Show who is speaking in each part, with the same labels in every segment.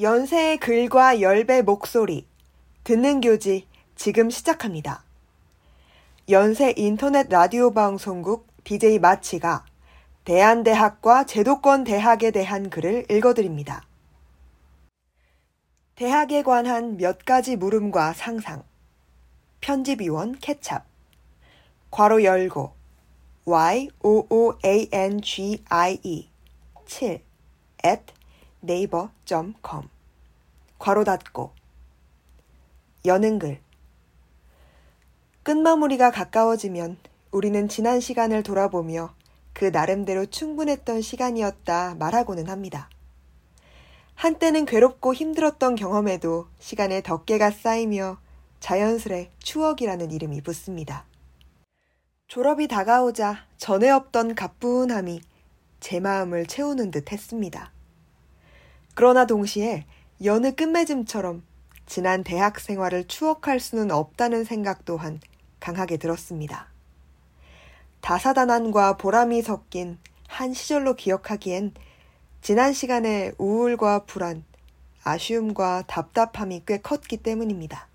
Speaker 1: 연세의 글과 열배 목소리, 듣는 교지 지금 시작합니다. 연세 인터넷 라디오 방송국 DJ 마치가 대한대학과 제도권 대학에 대한 글을 읽어드립니다. 대학에 관한 몇 가지 물음과 상상. 편집위원 케찹. 괄호 열고. y o o a n g i e 7 at naver.com 괄호 닫고 여는 글 끝마무리가 가까워지면 우리는 지난 시간을 돌아보며 그 나름대로 충분했던 시간이었다 말하고는 합니다. 한때는 괴롭고 힘들었던 경험에도 시간의 덮개가 쌓이며 자연스레 추억이라는 이름이 붙습니다. 졸업이 다가오자 전에 없던 가뿐함이 제 마음을 채우는 듯 했습니다. 그러나 동시에 여느 끝맺음처럼 지난 대학 생활을 추억할 수는 없다는 생각 또한 강하게 들었습니다. 다사다난과 보람이 섞인 한 시절로 기억하기엔 지난 시간의 우울과 불안, 아쉬움과 답답함이 꽤 컸기 때문입니다.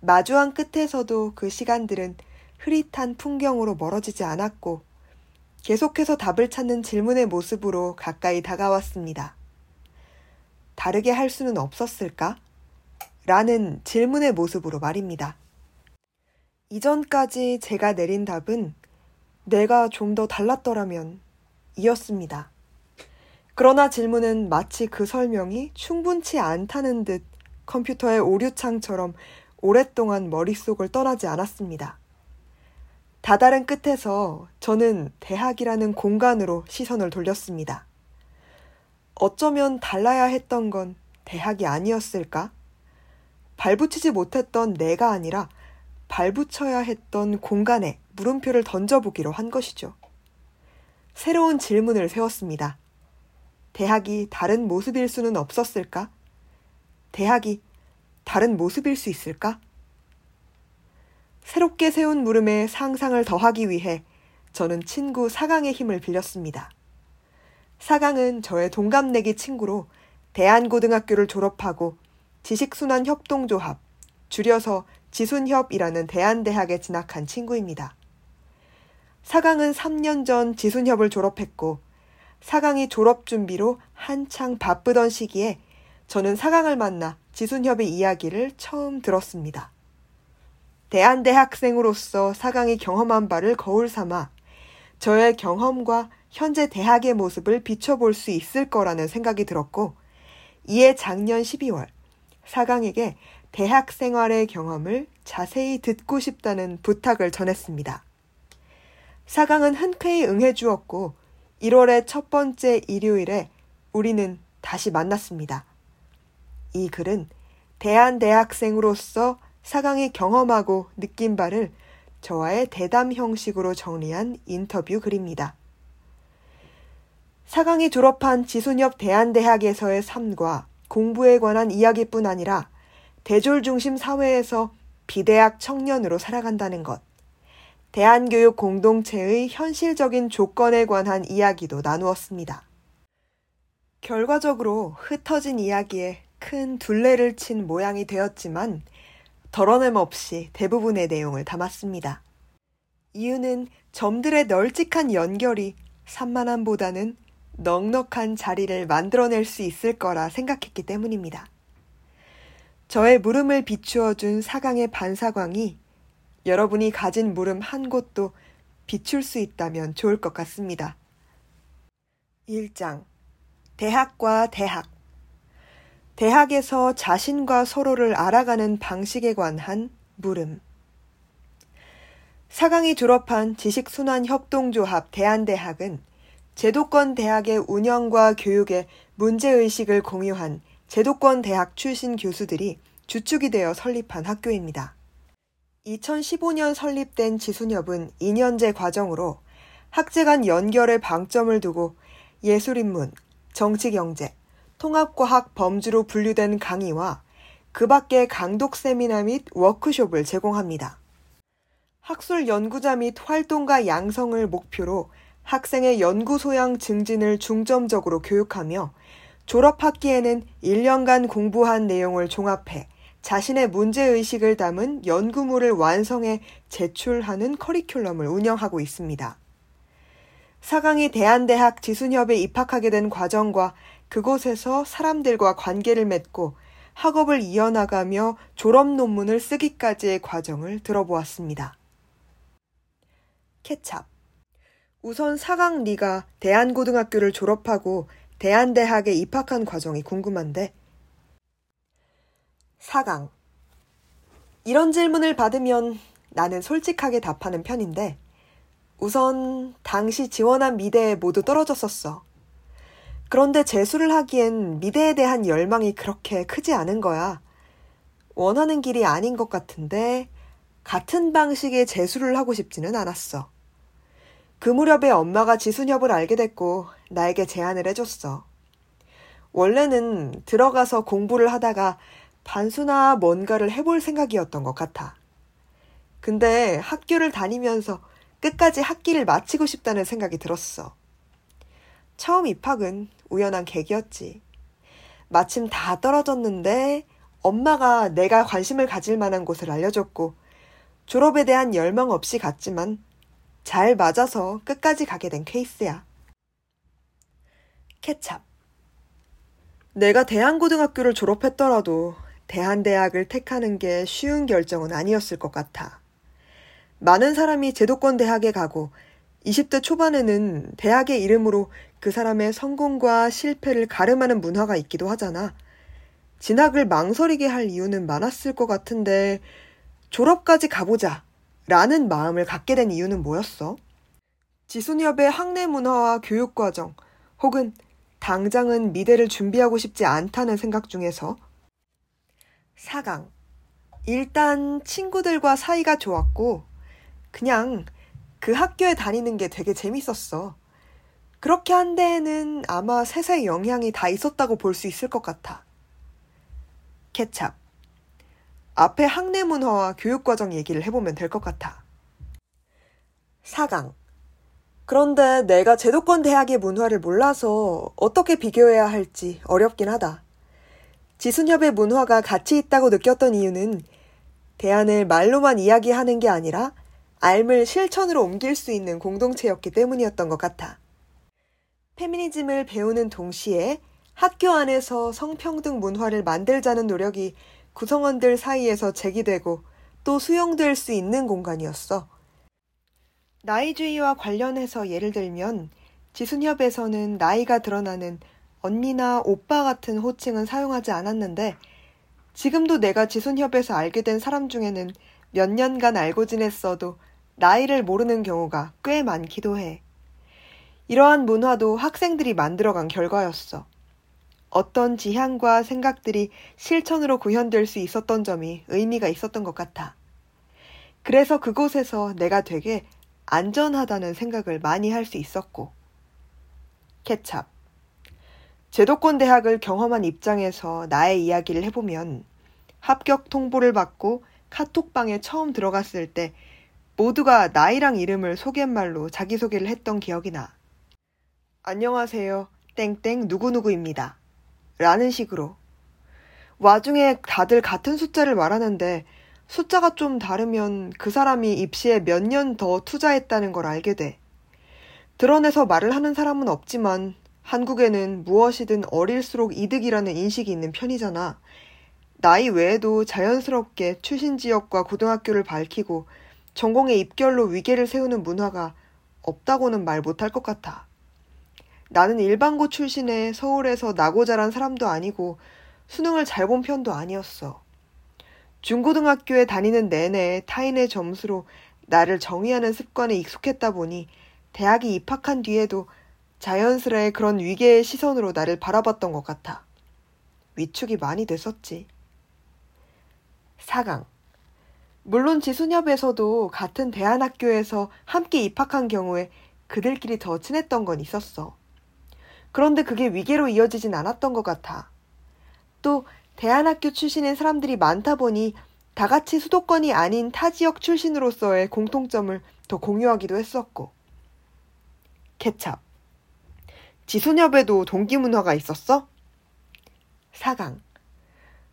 Speaker 1: 마주한 끝에서도 그 시간들은 흐릿한 풍경으로 멀어지지 않았고 계속해서 답을 찾는 질문의 모습으로 가까이 다가왔습니다. 다르게 할 수는 없었을까? 라는 질문의 모습으로 말입니다. 이전까지 제가 내린 답은 내가 좀 더 달랐더라면 이었습니다. 그러나 질문은 마치 그 설명이 충분치 않다는 듯 컴퓨터의 오류창처럼 오랫동안 머릿속을 떠나지 않았습니다. 다다른 끝에서 저는 대학이라는 공간으로 시선을 돌렸습니다. 어쩌면 달라야 했던 건 대학이 아니었을까? 발붙이지 못했던 내가 아니라 발붙여야 했던 공간에 물음표를 던져보기로 한 것이죠. 새로운 질문을 세웠습니다. 대학이 다른 모습일 수는 없었을까? 대학이 다른 모습일 수 있을까? 새롭게 세운 물음에 상상을 더하기 위해 저는 친구 사강의 힘을 빌렸습니다. 사강은 저의 동갑내기 친구로 대한고등학교를 졸업하고 지식순환협동조합, 줄여서 지순협이라는 대한대학에 진학한 친구입니다. 사강은 3년 전 지순협을 졸업했고 사강이 졸업 준비로 한창 바쁘던 시기에 저는 사강을 만나 지순협의 이야기를 처음 들었습니다. 대한대학생으로서 사강이 경험한 바를 거울 삼아 저의 경험과 현재 대학의 모습을 비춰볼 수 있을 거라는 생각이 들었고, 이에 작년 12월 사강에게 대학 생활의 경험을 자세히 듣고 싶다는 부탁을 전했습니다. 사강은 흔쾌히 응해주었고, 1월의 첫 번째 일요일에 우리는 다시 만났습니다. 이 글은 대한대학생으로서 사강이 경험하고 느낀 바를 저와의 대담 형식으로 정리한 인터뷰 글입니다. 사강이 졸업한 지순엽 대한대학에서의 삶과 공부에 관한 이야기뿐 아니라 대졸 중심 사회에서 비대학 청년으로 살아간다는 것, 대한교육 공동체의 현실적인 조건에 관한 이야기도 나누었습니다. 결과적으로 흩어진 이야기에 큰 둘레를 친 모양이 되었지만 덜어냄 없이 대부분의 내용을 담았습니다. 이유는 점들의 널찍한 연결이 산만함보다는 넉넉한 자리를 만들어낼 수 있을 거라 생각했기 때문입니다. 저의 물음을 비추어 준 사강의 반사광이 여러분이 가진 물음 한 곳도 비출 수 있다면 좋을 것 같습니다. 1장 대학과 대학 대학에서 자신과 서로를 알아가는 방식에 관한 물음. 사강이 졸업한 지식순환협동조합 대한대학은 제도권 대학의 운영과 교육에 문제의식을 공유한 제도권 대학 출신 교수들이 주축이 되어 설립한 학교입니다. 2015년 설립된 지순협은 2년제 과정으로 학제 간 연결에 방점을 두고 예술인문, 정치경제, 통합과학 범주로 분류된 강의와 그 밖의 강독 세미나 및 워크숍을 제공합니다. 학술 연구자 및 활동가 양성을 목표로 학생의 연구 소양 증진을 중점적으로 교육하며 졸업 학기에는 1년간 공부한 내용을 종합해 자신의 문제의식을 담은 연구물을 완성해 제출하는 커리큘럼을 운영하고 있습니다. 사강이 대한대학 지순협에 입학하게 된 과정과 그곳에서 사람들과 관계를 맺고 학업을 이어나가며 졸업 논문을 쓰기까지의 과정을 들어보았습니다. 케찹. 우선 사강 리가 대한고등학교를 졸업하고 대한대학에 입학한 과정이 궁금한데. 사강. 이런 질문을 받으면 나는 솔직하게 답하는 편인데, 우선 당시 지원한 미대에 모두 떨어졌었어. 그런데 재수를 하기엔 미대에 대한 열망이 그렇게 크지 않은 거야. 원하는 길이 아닌 것 같은데 같은 방식의 재수를 하고 싶지는 않았어. 그 무렵에 엄마가 지순협을 알게 됐고 나에게 제안을 해줬어. 원래는 들어가서 공부를 하다가 반수나 뭔가를 해볼 생각이었던 것 같아. 근데 학교를 다니면서 끝까지 학기를 마치고 싶다는 생각이 들었어. 처음 입학은 우연한 계기였지. 마침 다 떨어졌는데 엄마가 내가 관심을 가질 만한 곳을 알려줬고 졸업에 대한 열망 없이 갔지만 잘 맞아서 끝까지 가게 된 케이스야. 케찹. 내가 대한고등학교를 졸업했더라도 대한대학을 택하는 게 쉬운 결정은 아니었을 것 같아. 많은 사람이 제도권 대학에 가고 20대 초반에는 대학의 이름으로 그 사람의 성공과 실패를 가름하는 문화가 있기도 하잖아. 진학을 망설이게 할 이유는 많았을 것 같은데 졸업까지 가보자 라는 마음을 갖게 된 이유는 뭐였어? 지순협의 학내 문화와 교육 과정 혹은 당장은 미대를 준비하고 싶지 않다는 생각 중에서 4강 일단 친구들과 사이가 좋았고 그냥 그 학교에 다니는 게 되게 재밌었어. 그렇게 한 데에는 아마 세세 영향이 다 있었다고 볼 수 있을 것 같아. 케찹. 앞에 학내 문화와 교육과정 얘기를 해보면 될 것 같아. 4강. 그런데 내가 제도권 대학의 문화를 몰라서 어떻게 비교해야 할지 어렵긴 하다. 지순협의 문화가 가치 있다고 느꼈던 이유는 대안을 말로만 이야기하는 게 아니라 알을 실천으로 옮길 수 있는 공동체였기 때문이었던 것 같아. 페미니즘을 배우는 동시에 학교 안에서 성평등 문화를 만들자는 노력이 구성원들 사이에서 제기되고 또 수용될 수 있는 공간이었어. 나이주의와 관련해서 예를 들면 지순협에서는 나이가 드러나는 언니나 오빠 같은 호칭은 사용하지 않았는데 지금도 내가 지순협에서 알게 된 사람 중에는 몇 년간 알고 지냈어도 나이를 모르는 경우가 꽤 많기도 해. 이러한 문화도 학생들이 만들어간 결과였어. 어떤 지향과 생각들이 실천으로 구현될 수 있었던 점이 의미가 있었던 것 같아. 그래서 그곳에서 내가 되게 안전하다는 생각을 많이 할 수 있었고. 케찹. 제도권 대학을 경험한 입장에서 나의 이야기를 해보면 합격 통보를 받고 카톡방에 처음 들어갔을 때 모두가 나이랑 이름을 소개말로 자기소개를 했던 기억이 나. 안녕하세요. 땡땡 누구누구입니다. 라는 식으로. 와중에 다들 같은 숫자를 말하는데 숫자가 좀 다르면 그 사람이 입시에 몇 년 더 투자했다는 걸 알게 돼. 드러내서 말을 하는 사람은 없지만 한국에는 무엇이든 어릴수록 이득이라는 인식이 있는 편이잖아. 나이 외에도 자연스럽게 출신 지역과 고등학교를 밝히고 전공의 입결로 위계를 세우는 문화가 없다고는 말 못할 것 같아. 나는 일반고 출신에 서울에서 나고 자란 사람도 아니고 수능을 잘 본 편도 아니었어. 중고등학교에 다니는 내내 타인의 점수로 나를 정의하는 습관에 익숙했다 보니 대학에 입학한 뒤에도 자연스레 그런 위계의 시선으로 나를 바라봤던 것 같아. 위축이 많이 됐었지. 4강. 물론 지순협에서도 같은 대안학교에서 함께 입학한 경우에 그들끼리 더 친했던 건 있었어. 그런데 그게 위계로 이어지진 않았던 것 같아. 또 대안학교 출신인 사람들이 많다 보니 다 같이 수도권이 아닌 타 지역 출신으로서의 공통점을 더 공유하기도 했었고. 케찹. 지순협에도 동기 문화가 있었어? 4강.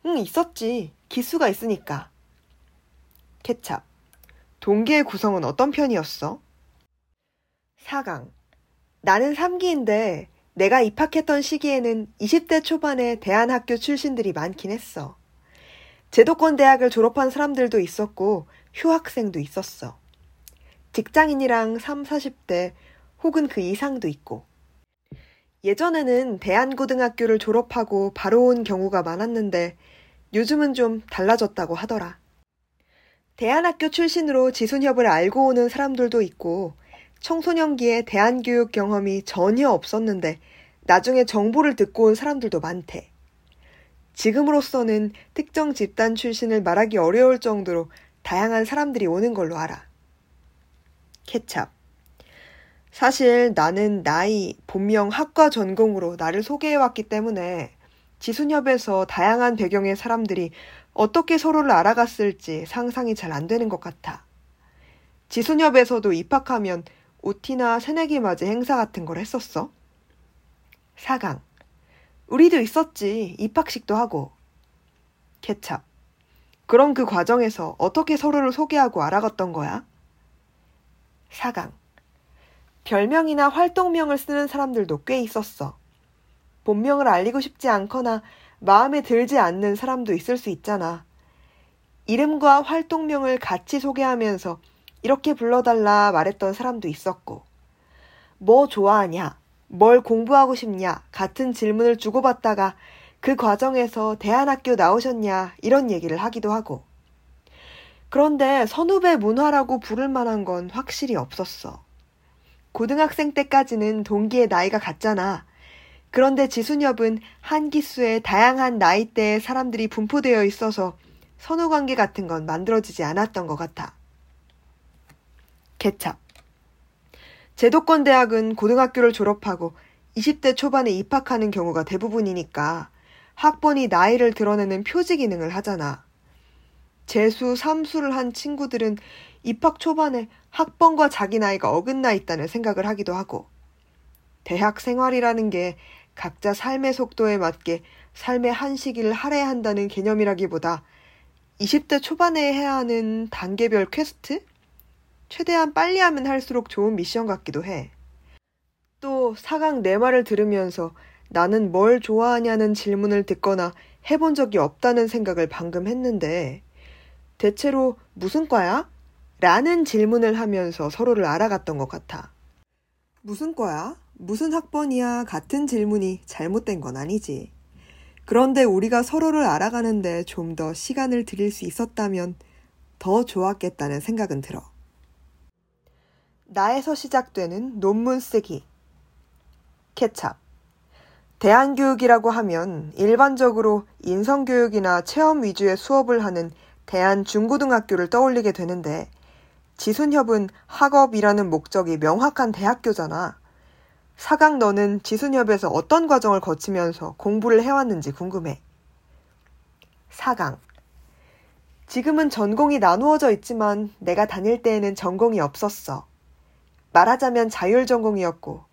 Speaker 1: 응, 있었지. 기수가 있으니까. 케찹. 동기의 구성은 어떤 편이었어? 4강. 나는 3기인데 내가 입학했던 시기에는 20대 초반에 대안학교 출신들이 많긴 했어. 제도권 대학을 졸업한 사람들도 있었고 휴학생도 있었어. 직장인이랑 3, 40대 혹은 그 이상도 있고. 예전에는 대한고등학교를 졸업하고 바로 온 경우가 많았는데 요즘은 좀 달라졌다고 하더라. 대한학교 출신으로 지순협을 알고 오는 사람들도 있고 청소년기에 대한교육 경험이 전혀 없었는데 나중에 정보를 듣고 온 사람들도 많대. 지금으로서는 특정 집단 출신을 말하기 어려울 정도로 다양한 사람들이 오는 걸로 알아. 케찹. 사실 나는 나이, 본명, 학과 전공으로 나를 소개해왔기 때문에 지순협에서 다양한 배경의 사람들이 어떻게 서로를 알아갔을지 상상이 잘 안 되는 것 같아. 지순협에서도 입학하면 OT나 새내기 맞이 행사 같은 걸 했었어? 4강. 우리도 있었지. 입학식도 하고. 케찹. 그럼 그 과정에서 어떻게 서로를 소개하고 알아갔던 거야? 4강. 별명이나 활동명을 쓰는 사람들도 꽤 있었어. 본명을 알리고 싶지 않거나 마음에 들지 않는 사람도 있을 수 있잖아. 이름과 활동명을 같이 소개하면서 이렇게 불러달라 말했던 사람도 있었고, 뭐 좋아하냐, 뭘 공부하고 싶냐 같은 질문을 주고받다가 그 과정에서 대안학교 나오셨냐 이런 얘기를 하기도 하고. 그런데 선후배 문화라고 부를 만한 건 확실히 없었어. 고등학생 때까지는 동기의 나이가 같잖아. 그런데 지순엽은 한 기수에 다양한 나이대의 사람들이 분포되어 있어서 선후 관계 같은 건 만들어지지 않았던 것 같아. 개찹. 제도권 대학은 고등학교를 졸업하고 20대 초반에 입학하는 경우가 대부분이니까 학번이 나이를 드러내는 표지 기능을 하잖아. 재수, 삼수를 한 친구들은 입학 초반에 학번과 자기 나이가 어긋나 있다는 생각을 하기도 하고, 대학 생활이라는 게 각자 삶의 속도에 맞게 삶의 한 시기를 할애한다는 개념이라기보다 20대 초반에 해야 하는 단계별 퀘스트? 최대한 빨리 하면 할수록 좋은 미션 같기도 해. 또 사강 내 말을 들으면서 나는 뭘 좋아하냐는 질문을 듣거나 해본 적이 없다는 생각을 방금 했는데 대체로 무슨 과야? 라는 질문을 하면서 서로를 알아갔던 것 같아. 무슨 과야? 무슨 학번이야? 같은 질문이 잘못된 건 아니지. 그런데 우리가 서로를 알아가는데 좀 더 시간을 들일 수 있었다면 더 좋았겠다는 생각은 들어. 나에서 시작되는 논문 쓰기. 케찹. 대안교육이라고 하면 일반적으로 인성교육이나 체험 위주의 수업을 하는 대한중고등학교를 떠올리게 되는데 지순협은 학업이라는 목적이 명확한 대학교잖아. 사강 너는 지순협에서 어떤 과정을 거치면서 공부를 해왔는지 궁금해. 4강. 지금은 전공이 나누어져 있지만 내가 다닐 때에는 전공이 없었어. 말하자면 자율 전공이었고,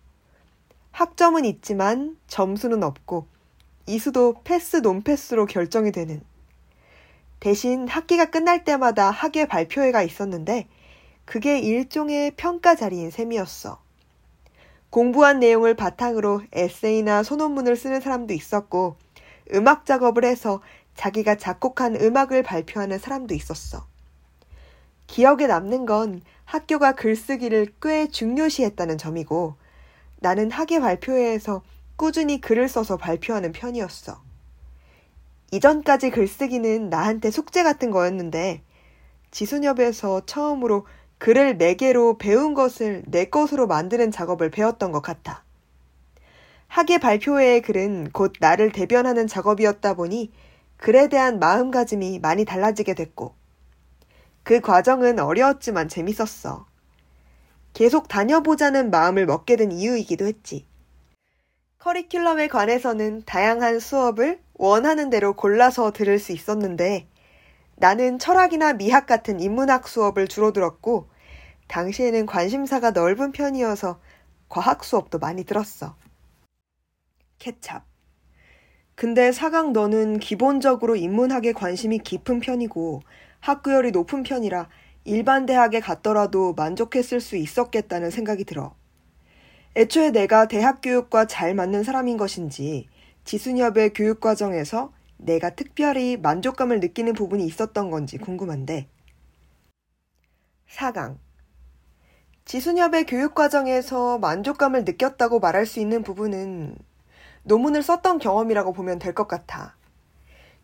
Speaker 1: 학점은 있지만 점수는 없고, 이수도 패스 논패스로 결정이 되는. 대신 학기가 끝날 때마다 학예 발표회가 있었는데, 그게 일종의 평가 자리인 셈이었어. 공부한 내용을 바탕으로 에세이나 소논문을 쓰는 사람도 있었고, 음악 작업을 해서 자기가 작곡한 음악을 발표하는 사람도 있었어. 기억에 남는 건 학교가 글쓰기를 꽤 중요시했다는 점이고, 나는 학예 발표회에서 꾸준히 글을 써서 발표하는 편이었어. 이전까지 글쓰기는 나한테 숙제 같은 거였는데, 지순협에서 처음으로 글을 네 개로 배운 것을 내 것으로 만드는 작업을 배웠던 것 같아. 학예 발표회의 글은 곧 나를 대변하는 작업이었다 보니 글에 대한 마음가짐이 많이 달라지게 됐고, 그 과정은 어려웠지만 재밌었어. 계속 다녀보자는 마음을 먹게 된 이유이기도 했지. 커리큘럼에 관해서는 다양한 수업을 원하는 대로 골라서 들을 수 있었는데, 나는 철학이나 미학 같은 인문학 수업을 주로 들었고, 당시에는 관심사가 넓은 편이어서 과학 수업도 많이 들었어. 케찹. 근데 사강 너는 기본적으로 인문학에 관심이 깊은 편이고 학구열이 높은 편이라 일반 대학에 갔더라도 만족했을 수 있었겠다는 생각이 들어. 애초에 내가 대학 교육과 잘 맞는 사람인 것인지 지순협의 교육 과정에서 내가 특별히 만족감을 느끼는 부분이 있었던 건지 궁금한데. 4강. 지순협의 교육 과정에서 만족감을 느꼈다고 말할 수 있는 부분은 논문을 썼던 경험이라고 보면 될 것 같아.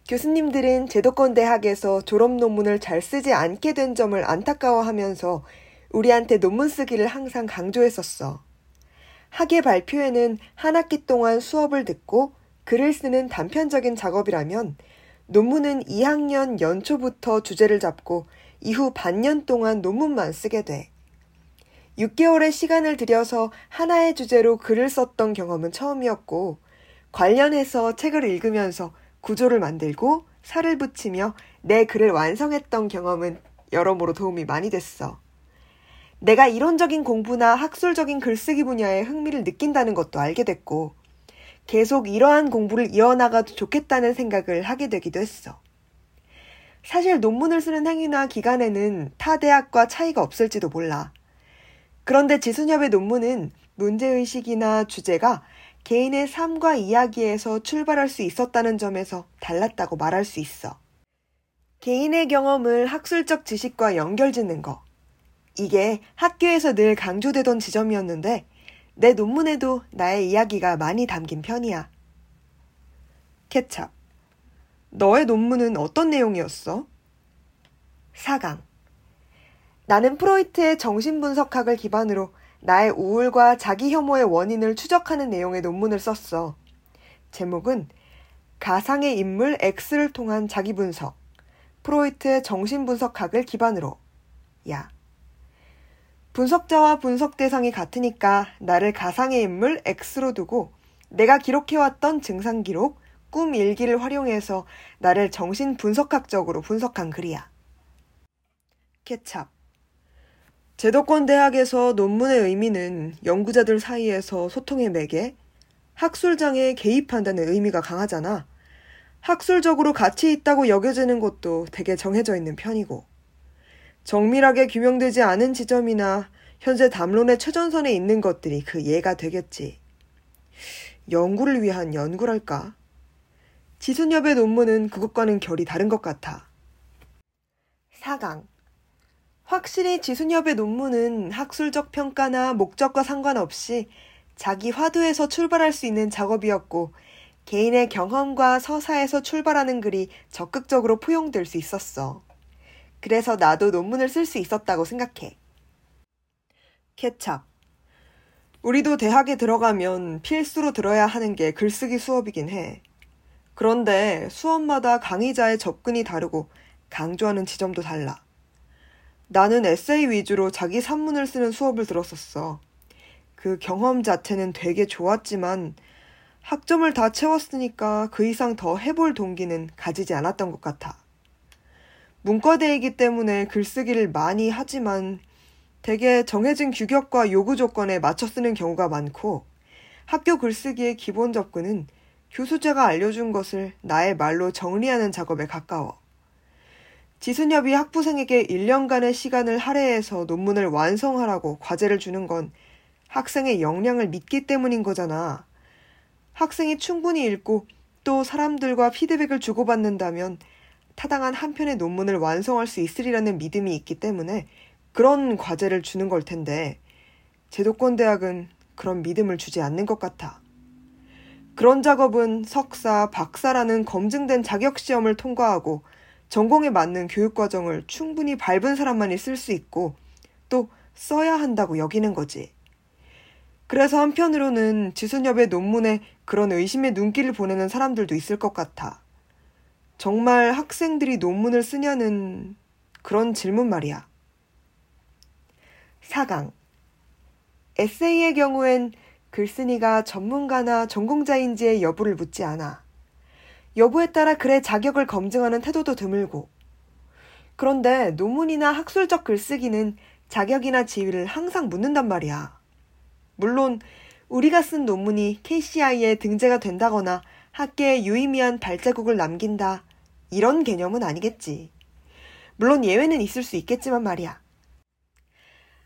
Speaker 1: 교수님들은 제도권 대학에서 졸업 논문을 잘 쓰지 않게 된 점을 안타까워하면서 우리한테 논문 쓰기를 항상 강조했었어. 학예 발표에는 한 학기 동안 수업을 듣고 글을 쓰는 단편적인 작업이라면 논문은 2학년 연초부터 주제를 잡고 이후 반년 동안 논문만 쓰게 돼. 6개월의 시간을 들여서 하나의 주제로 글을 썼던 경험은 처음이었고, 관련해서 책을 읽으면서 구조를 만들고 살을 붙이며 내 글을 완성했던 경험은 여러모로 도움이 많이 됐어. 내가 이론적인 공부나 학술적인 글쓰기 분야에 흥미를 느낀다는 것도 알게 됐고, 계속 이러한 공부를 이어나가도 좋겠다는 생각을 하게 되기도 했어. 사실 논문을 쓰는 행위나 기간에는 타 대학과 차이가 없을지도 몰라. 그런데 지순협의 논문은 문제의식이나 주제가 개인의 삶과 이야기에서 출발할 수 있었다는 점에서 달랐다고 말할 수 있어. 개인의 경험을 학술적 지식과 연결 짓는 거. 이게 학교에서 늘 강조되던 지점이었는데 내 논문에도 나의 이야기가 많이 담긴 편이야. 케찹. 너의 논문은 어떤 내용이었어? 4강. 나는 프로이트의 정신분석학을 기반으로 나의 우울과 자기 혐오의 원인을 추적하는 내용의 논문을 썼어. 제목은 가상의 인물 X를 통한 자기 분석. 프로이트의 정신분석학을 기반으로. 야. 분석자와 분석 대상이 같으니까 나를 가상의 인물 X로 두고 내가 기록해왔던 증상 기록, 꿈 일기를 활용해서 나를 정신 분석학적으로 분석한 글이야. 케찹. 제도권 대학에서 논문의 의미는 연구자들 사이에서 소통의 매개, 학술장에 개입한다는 의미가 강하잖아. 학술적으로 가치 있다고 여겨지는 것도 되게 정해져 있는 편이고. 정밀하게 규명되지 않은 지점이나 현재 담론의 최전선에 있는 것들이 그 예가 되겠지. 연구를 위한 연구랄까? 지순엽의 논문은 그것과는 결이 다른 것 같아. 4강 확실히 지순엽의 논문은 학술적 평가나 목적과 상관없이 자기 화두에서 출발할 수 있는 작업이었고 개인의 경험과 서사에서 출발하는 글이 적극적으로 포용될 수 있었어. 그래서 나도 논문을 쓸 수 있었다고 생각해. 케찹. 우리도 대학에 들어가면 필수로 들어야 하는 게 글쓰기 수업이긴 해. 그런데 수업마다 강의자의 접근이 다르고 강조하는 지점도 달라. 나는 에세이 위주로 자기 산문을 쓰는 수업을 들었었어. 그 경험 자체는 되게 좋았지만 학점을 다 채웠으니까 그 이상 더 해볼 동기는 가지지 않았던 것 같아. 문과대이기 때문에 글쓰기를 많이 하지만 대개 정해진 규격과 요구 조건에 맞춰 쓰는 경우가 많고 학교 글쓰기의 기본 접근은 교수자가 알려준 것을 나의 말로 정리하는 작업에 가까워. 지순엽이 학부생에게 1년간의 시간을 할애해서 논문을 완성하라고 과제를 주는 건 학생의 역량을 믿기 때문인 거잖아. 학생이 충분히 읽고 또 사람들과 피드백을 주고받는다면 타당한 한 편의 논문을 완성할 수 있으리라는 믿음이 있기 때문에 그런 과제를 주는 걸 텐데 제도권 대학은 그런 믿음을 주지 않는 것 같아. 그런 작업은 석사, 박사라는 검증된 자격 시험을 통과하고 전공에 맞는 교육 과정을 충분히 밟은 사람만이 쓸 수 있고 또 써야 한다고 여기는 거지. 그래서 한편으로는 지순엽의 논문에 그런 의심의 눈길을 보내는 사람들도 있을 것 같아. 정말 학생들이 논문을 쓰냐는 그런 질문 말이야. 4강. 에세이의 경우엔 글쓴이가 전문가나 전공자인지의 여부를 묻지 않아. 여부에 따라 글의 자격을 검증하는 태도도 드물고. 그런데 논문이나 학술적 글쓰기는 자격이나 지위를 항상 묻는단 말이야. 물론 우리가 쓴 논문이 KCI에 등재가 된다거나 학계에 유의미한 발자국을 남긴다. 이런 개념은 아니겠지. 물론 예외는 있을 수 있겠지만 말이야.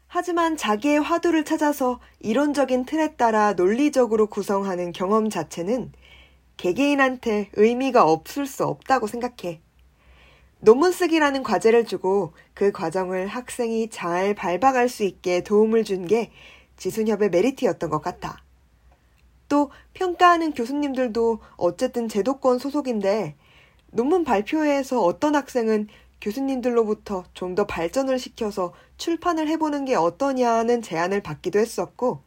Speaker 1: 하지만 자기의 화두를 찾아서 이론적인 틀에 따라 논리적으로 구성하는 경험 자체는 개개인한테 의미가 없을 수 없다고 생각해. 논문 쓰기라는 과제를 주고 그 과정을 학생이 잘 밟아갈 수 있게 도움을 준 게 지순협의 메리트였던 것 같아. 또 평가하는 교수님들도 어쨌든 제도권 소속인데 논문 발표회에서 어떤 학생은 교수님들로부터 좀 더 발전을 시켜서 출판을 해보는 게 어떠냐는 제안을 받기도 했었고,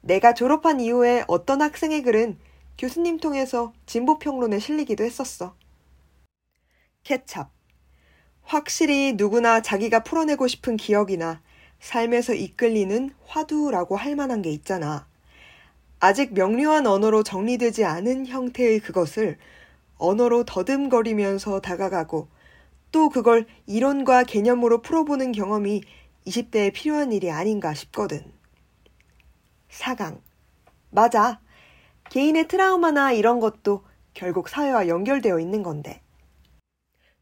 Speaker 1: 내가 졸업한 이후에 어떤 학생의 글은 교수님 통해서 진보평론에 실리기도 했었어. 케찹. 확실히 누구나 자기가 풀어내고 싶은 기억이나 삶에서 이끌리는 화두라고 할 만한 게 있잖아. 아직 명료한 언어로 정리되지 않은 형태의 그것을 언어로 더듬거리면서 다가가고 또 그걸 이론과 개념으로 풀어보는 경험이 20대에 필요한 일이 아닌가 싶거든. 4강. 맞아. 개인의 트라우마나 이런 것도 결국 사회와 연결되어 있는 건데.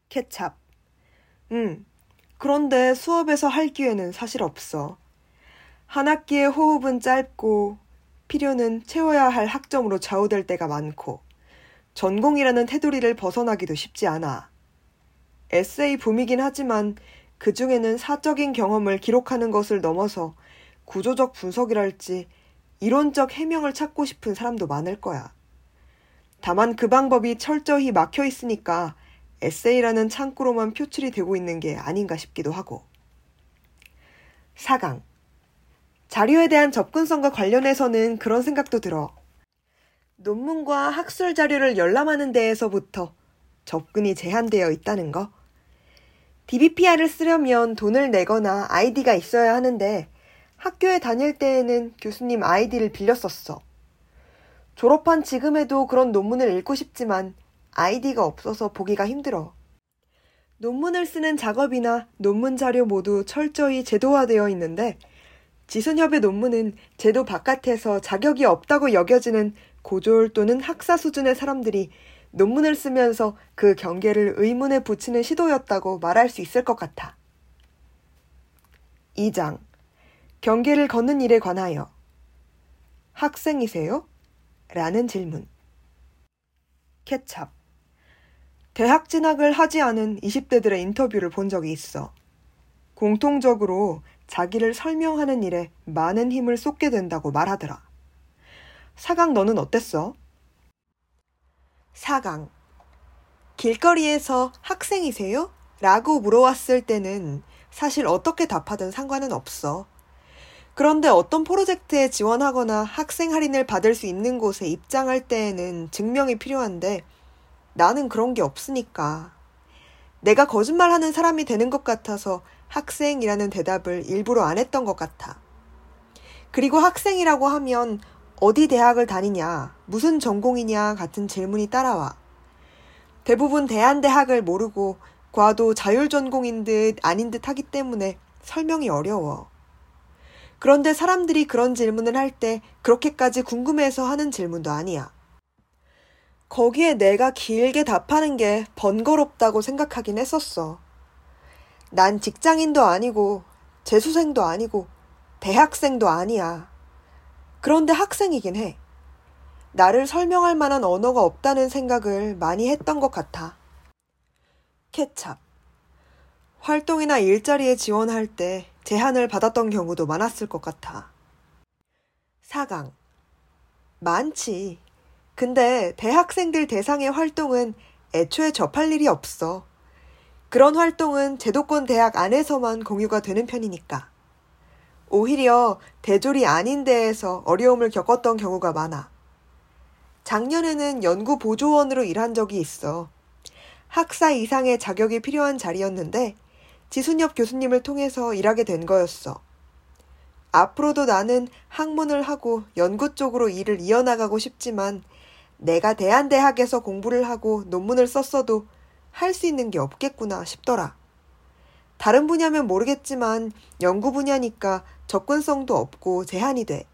Speaker 1: 케찹. 응. 그런데 수업에서 할 기회는 사실 없어. 한 학기의 호흡은 짧고 필요는 채워야 할 학점으로 좌우될 때가 많고 전공이라는 테두리를 벗어나기도 쉽지 않아. 에세이 붐이긴 하지만 그 중에는 사적인 경험을 기록하는 것을 넘어서 구조적 분석이랄지 이론적 해명을 찾고 싶은 사람도 많을 거야. 다만 그 방법이 철저히 막혀 있으니까 에세이라는 창구로만 표출이 되고 있는 게 아닌가 싶기도 하고. 4강. 자료에 대한 접근성과 관련해서는 그런 생각도 들어. 논문과 학술 자료를 열람하는 데에서부터 접근이 제한되어 있다는 거. DBPR을 쓰려면 돈을 내거나 아이디가 있어야 하는데 학교에 다닐 때에는 교수님 아이디를 빌렸었어. 졸업한 지금에도 그런 논문을 읽고 싶지만 아이디가 없어서 보기가 힘들어. 논문을 쓰는 작업이나 논문 자료 모두 철저히 제도화되어 있는데 지순협의 논문은 제도 바깥에서 자격이 없다고 여겨지는 고졸 또는 학사 수준의 사람들이 논문을 쓰면서 그 경계를 의문에 붙이는 시도였다고 말할 수 있을 것 같아. 2장. 경계를 걷는 일에 관하여. 학생이세요? 라는 질문. 케찹. 대학 진학을 하지 않은 20대들의 인터뷰를 본 적이 있어. 공통적으로 자기를 설명하는 일에 많은 힘을 쏟게 된다고 말하더라. 사강 너는 어땠어? 4강. 길거리에서 학생이세요? 라고 물어왔을 때는 사실 어떻게 답하든 상관은 없어. 그런데 어떤 프로젝트에 지원하거나 학생 할인을 받을 수 있는 곳에 입장할 때에는 증명이 필요한데 나는 그런 게 없으니까. 내가 거짓말하는 사람이 되는 것 같아서 학생이라는 대답을 일부러 안 했던 것 같아. 그리고 학생이라고 하면 어디 대학을 다니냐, 무슨 전공이냐 같은 질문이 따라와. 대부분 대한대학을 모르고 과도 자율전공인 듯 아닌 듯 하기 때문에 설명이 어려워. 그런데 사람들이 그런 질문을 할 때 그렇게까지 궁금해서 하는 질문도 아니야. 거기에 내가 길게 답하는 게 번거롭다고 생각하긴 했었어. 난 직장인도 아니고, 재수생도 아니고, 대학생도 아니야. 그런데 학생이긴 해. 나를 설명할 만한 언어가 없다는 생각을 많이 했던 것 같아. 케찹. 활동이나 일자리에 지원할 때 제한을 받았던 경우도 많았을 것 같아. 4강. 많지. 근데 대학생들 대상의 활동은 애초에 접할 일이 없어. 그런 활동은 제도권 대학 안에서만 공유가 되는 편이니까. 오히려 대졸이 아닌 데에서 어려움을 겪었던 경우가 많아. 작년에는 연구 보조원으로 일한 적이 있어. 학사 이상의 자격이 필요한 자리였는데 지순엽 교수님을 통해서 일하게 된 거였어. 앞으로도 나는 학문을 하고 연구 쪽으로 일을 이어나가고 싶지만 내가 대한대학에서 공부를 하고 논문을 썼어도 할 수 있는 게 없겠구나 싶더라. 다른 분야면 모르겠지만 연구 분야니까 접근성도 없고 제한이 돼.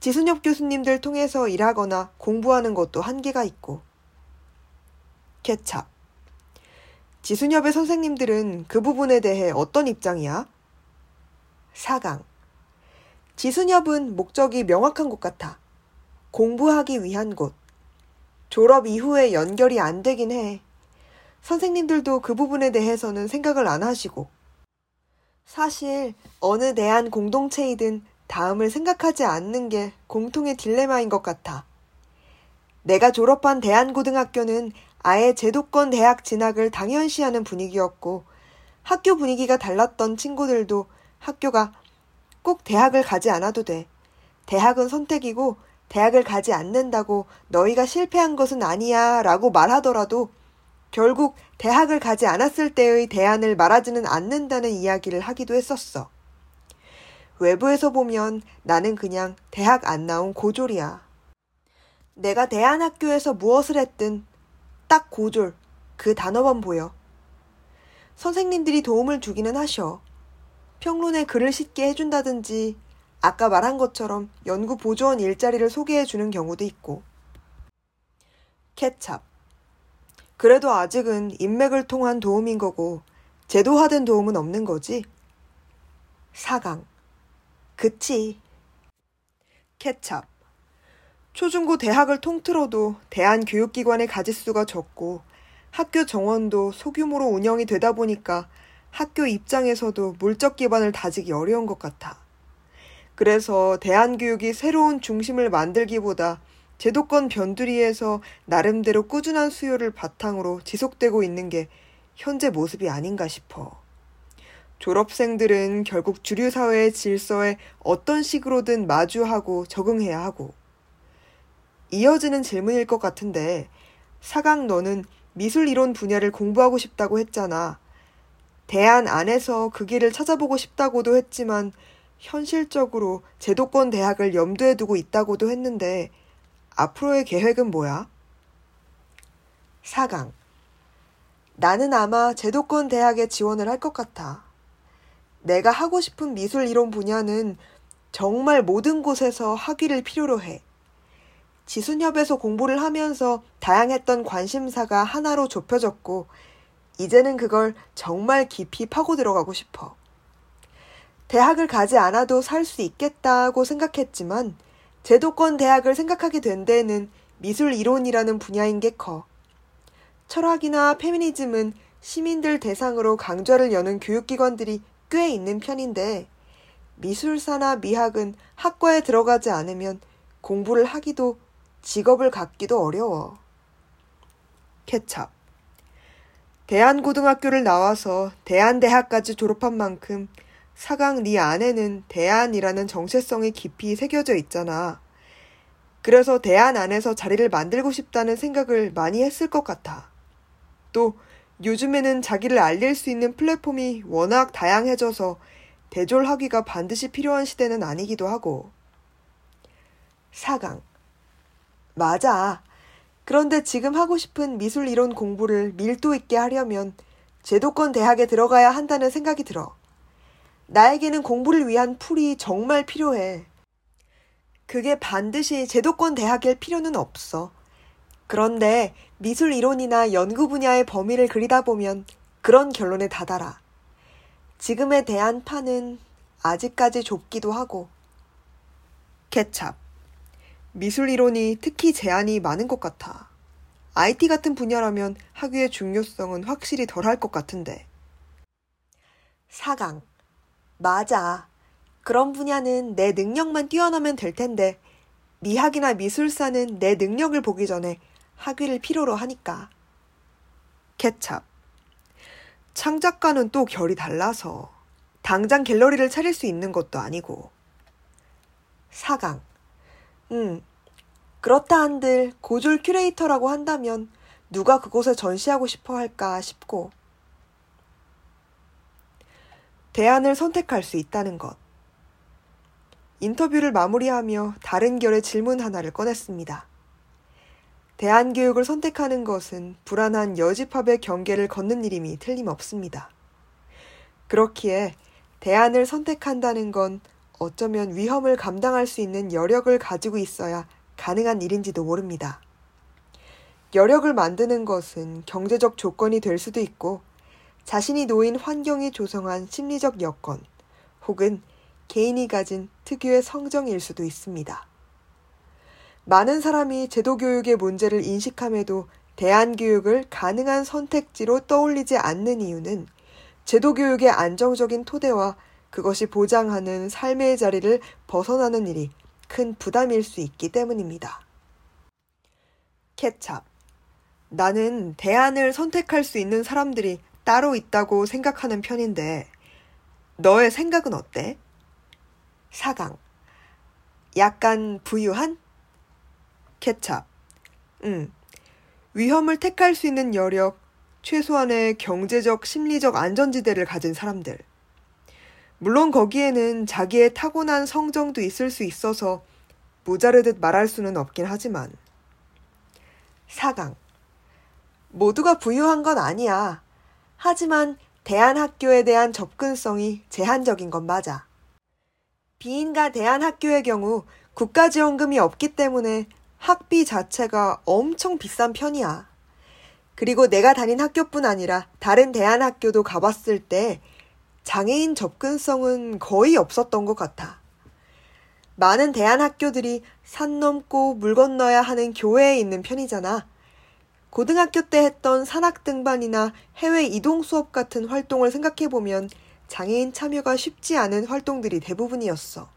Speaker 1: 지순엽 교수님들 통해서 일하거나 공부하는 것도 한계가 있고. 케찹. 지순엽의 선생님들은 그 부분에 대해 어떤 입장이야? 사강. 지순엽은 목적이 명확한 것 같아. 공부하기 위한 곳. 졸업 이후에 연결이 안 되긴 해. 선생님들도 그 부분에 대해서는 생각을 안 하시고. 사실 어느 대한 공동체이든 다음을 생각하지 않는 게 공통의 딜레마인 것 같아. 내가 졸업한 대한고등학교는 아예 제도권 대학 진학을 당연시하는 분위기였고 학교 분위기가 달랐던 친구들도 학교가 꼭 대학을 가지 않아도 돼. 대학은 선택이고 대학을 가지 않는다고 너희가 실패한 것은 아니야 라고 말하더라도 결국 대학을 가지 않았을 때의 대안을 말하지는 않는다는 이야기를 하기도 했었어. 외부에서 보면 나는 그냥 대학 안 나온 고졸이야. 내가 대안학교에서 무엇을 했든 딱 고졸, 그 단어만 보여. 선생님들이 도움을 주기는 하셔. 평론에 글을 싣게 해준다든지 아까 말한 것처럼 연구 보조원 일자리를 소개해 주는 경우도 있고. 케찹. 그래도 아직은 인맥을 통한 도움인 거고, 제도화된 도움은 없는 거지? 사강. 그치. 케찹. 초중고 대학을 통틀어도 대한교육기관의 가짓수가 적고, 학교 정원도 소규모로 운영이 되다 보니까 학교 입장에서도 물적 기반을 다지기 어려운 것 같아. 그래서 대한교육이 새로운 중심을 만들기보다 제도권 변두리에서 나름대로 꾸준한 수요를 바탕으로 지속되고 있는 게 현재 모습이 아닌가 싶어. 졸업생들은 결국 주류 사회의 질서에 어떤 식으로든 마주하고 적응해야 하고. 이어지는 질문일 것 같은데, 사강 너는 미술 이론 분야를 공부하고 싶다고 했잖아. 대안 안에서 그 길을 찾아보고 싶다고도 했지만, 현실적으로 제도권 대학을 염두에 두고 있다고도 했는데 앞으로의 계획은 뭐야? 4강. 나는 아마 제도권 대학에 지원을 할 것 같아. 내가 하고 싶은 미술 이론 분야는 정말 모든 곳에서 학위를 필요로 해. 지순협에서 공부를 하면서 다양했던 관심사가 하나로 좁혀졌고, 이제는 그걸 정말 깊이 파고 들어가고 싶어. 대학을 가지 않아도 살 수 있겠다고 생각했지만 제도권 대학을 생각하게 된 데에는 미술 이론이라는 분야인 게 커. 철학이나 페미니즘은 시민들 대상으로 강좌를 여는 교육기관들이 꽤 있는 편인데 미술사나 미학은 학과에 들어가지 않으면 공부를 하기도 직업을 갖기도 어려워. 케찹. 대한고등학교를 나와서 대한대학까지 졸업한 만큼 사강 네 안에는 대안이라는 정체성이 깊이 새겨져 있잖아. 그래서 대안 안에서 자리를 만들고 싶다는 생각을 많이 했을 것 같아. 또 요즘에는 자기를 알릴 수 있는 플랫폼이 워낙 다양해져서 대졸학위가 반드시 필요한 시대는 아니기도 하고. 사강. 맞아. 그런데 지금 하고 싶은 미술 이론 공부를 밀도 있게 하려면 제도권 대학에 들어가야 한다는 생각이 들어. 나에게는 공부를 위한 풀이 정말 필요해. 그게 반드시 제도권 대학일 필요는 없어. 그런데 미술 이론이나 연구 분야의 범위를 그리다 보면 그런 결론에 다다라. 지금에 대한 판은 아직까지 좁기도 하고. 케찹. 미술 이론이 특히 제한이 많은 것 같아. IT 같은 분야라면 학위의 중요성은 확실히 덜할 것 같은데. 4강. 맞아. 그런 분야는 내 능력만 뛰어나면 될 텐데, 미학이나 미술사는 내 능력을 보기 전에 학위를 필요로 하니까. 케찹. 창작가는 또 결이 달라서 당장 갤러리를 차릴 수 있는 것도 아니고. 사강. 음, 그렇다 한들 고졸 큐레이터라고 한다면 누가 그곳에 전시하고 싶어 할까 싶고. 대안을 선택할 수 있다는 것. 인터뷰를 마무리하며 다른 결의 질문 하나를 꺼냈습니다. 대안교육을 선택하는 것은 불안한 여집합의 경계를 걷는 일임이 틀림없습니다. 그렇기에 대안을 선택한다는 건 어쩌면 위험을 감당할 수 있는 여력을 가지고 있어야 가능한 일인지도 모릅니다. 여력을 만드는 것은 경제적 조건이 될 수도 있고 자신이 놓인 환경이 조성한 심리적 여건 혹은 개인이 가진 특유의 성정일 수도 있습니다. 많은 사람이 제도교육의 문제를 인식함에도 대안교육을 가능한 선택지로 떠올리지 않는 이유는 제도교육의 안정적인 토대와 그것이 보장하는 삶의 자리를 벗어나는 일이 큰 부담일 수 있기 때문입니다. 케찹. 나는 대안을 선택할 수 있는 사람들이 따로 있다고 생각하는 편인데, 너의 생각은 어때? 사강. 약간 부유한? 케찹. 응. 위험을 택할 수 있는 여력, 최소한의 경제적, 심리적 안전지대를 가진 사람들. 물론 거기에는 자기의 타고난 성정도 있을 수 있어서 모자르듯 말할 수는 없긴 하지만. 4강. 모두가 부유한 건 아니야. 하지만 대안학교에 대한 접근성이 제한적인 건 맞아. 비인가 대안학교의 경우 국가지원금이 없기 때문에 학비 자체가 엄청 비싼 편이야. 그리고 내가 다닌 학교뿐 아니라 다른 대안학교도 가봤을 때 장애인 접근성은 거의 없었던 것 같아. 많은 대안학교들이 산 넘고 물 건너야 하는 교외에 있는 편이잖아. 고등학교 때 했던 산악 등반이나 해외 이동 수업 같은 활동을 생각해보면 장애인 참여가 쉽지 않은 활동들이 대부분이었어.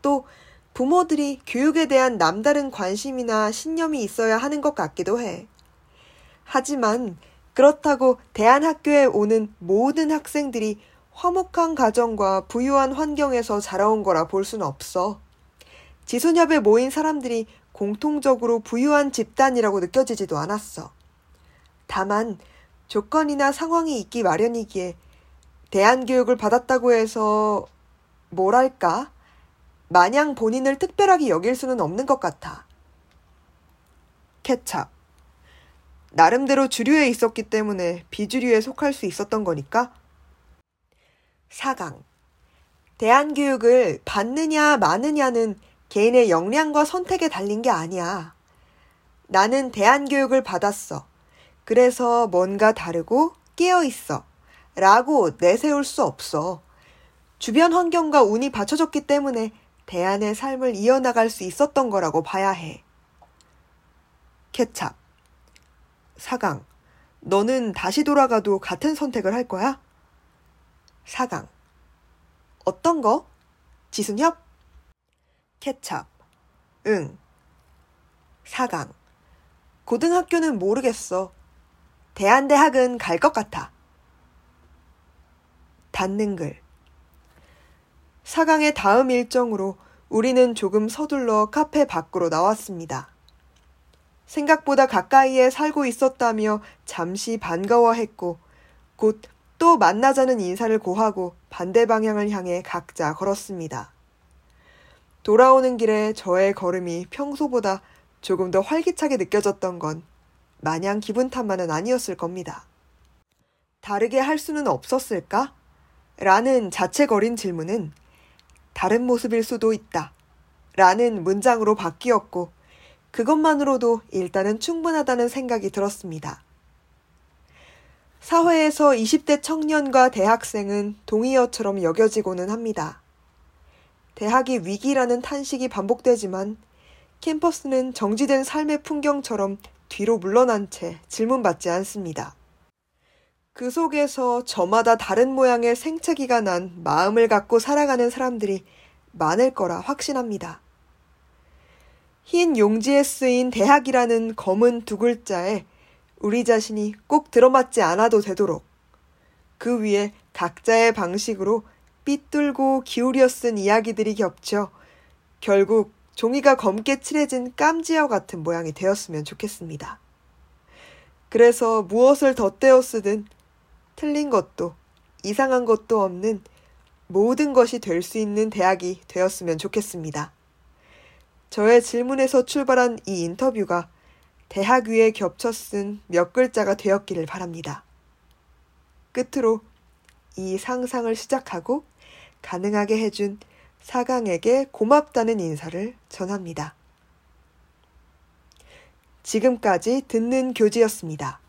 Speaker 1: 또 부모들이 교육에 대한 남다른 관심이나 신념이 있어야 하는 것 같기도 해. 하지만 그렇다고 대안학교에 오는 모든 학생들이 화목한 가정과 부유한 환경에서 자라온 거라 볼 수는 없어. 지소협에 모인 사람들이 공통적으로 부유한 집단이라고 느껴지지도 않았어. 다만 조건이나 상황이 있기 마련이기에 대안교육을 받았다고 해서 뭐랄까 마냥 본인을 특별하게 여길 수는 없는 것 같아. 케찹. 나름대로 주류에 있었기 때문에 비주류에 속할 수 있었던 거니까 4강. 대안교육을 받느냐 마느냐는 개인의 역량과 선택에 달린 게 아니야. 나는 대안교육을 받았어. 그래서 뭔가 다르고 깨어 있어. 라고 내세울 수 없어. 주변 환경과 운이 받쳐졌기 때문에 대안의 삶을 이어나갈 수 있었던 거라고 봐야 해. 케찹. 4강. 너는 다시 돌아가도 같은 선택을 할 거야? 4강. 어떤 거? 지순협? 케찹. 응. 4강. 고등학교는 모르겠어. 대한대학은 갈 것 같아. 닫는 글. 4강의 다음 일정으로 우리는 조금 서둘러 카페 밖으로 나왔습니다. 생각보다 가까이에 살고 있었다며 잠시 반가워했고 곧 또 만나자는 인사를 고하고 반대 방향을 향해 각자 걸었습니다. 돌아오는 길에 저의 걸음이 평소보다 조금 더 활기차게 느껴졌던 건 마냥 기분 탓만은 아니었을 겁니다. 다르게 할 수는 없었을까? 라는 자책어린 질문은 다른 모습일 수도 있다. 라는 문장으로 바뀌었고, 그것만으로도 일단은 충분하다는 생각이 들었습니다. 사회에서 20대 청년과 대학생은 동의어처럼 여겨지고는 합니다. 대학이 위기라는 탄식이 반복되지만 캠퍼스는 정지된 삶의 풍경처럼 뒤로 물러난 채 질문받지 않습니다. 그 속에서 저마다 다른 모양의 생채기가 난 마음을 갖고 살아가는 사람들이 많을 거라 확신합니다. 흰 용지에 쓰인 대학이라는 검은 두 글자에 우리 자신이 꼭 들어맞지 않아도 되도록 그 위에 각자의 방식으로 삐뚤고 기울여 쓴 이야기들이 겹쳐 결국 종이가 검게 칠해진 깜지어 같은 모양이 되었으면 좋겠습니다. 그래서 무엇을 덧대어 쓰든 틀린 것도 이상한 것도 없는 모든 것이 될 수 있는 대학이 되었으면 좋겠습니다. 저의 질문에서 출발한 이 인터뷰가 대학 위에 겹쳐 쓴 몇 글자가 되었기를 바랍니다. 끝으로 이 상상을 시작하고 가능하게 해준 사강에게 고맙다는 인사를 전합니다. 지금까지 듣는 교지였습니다.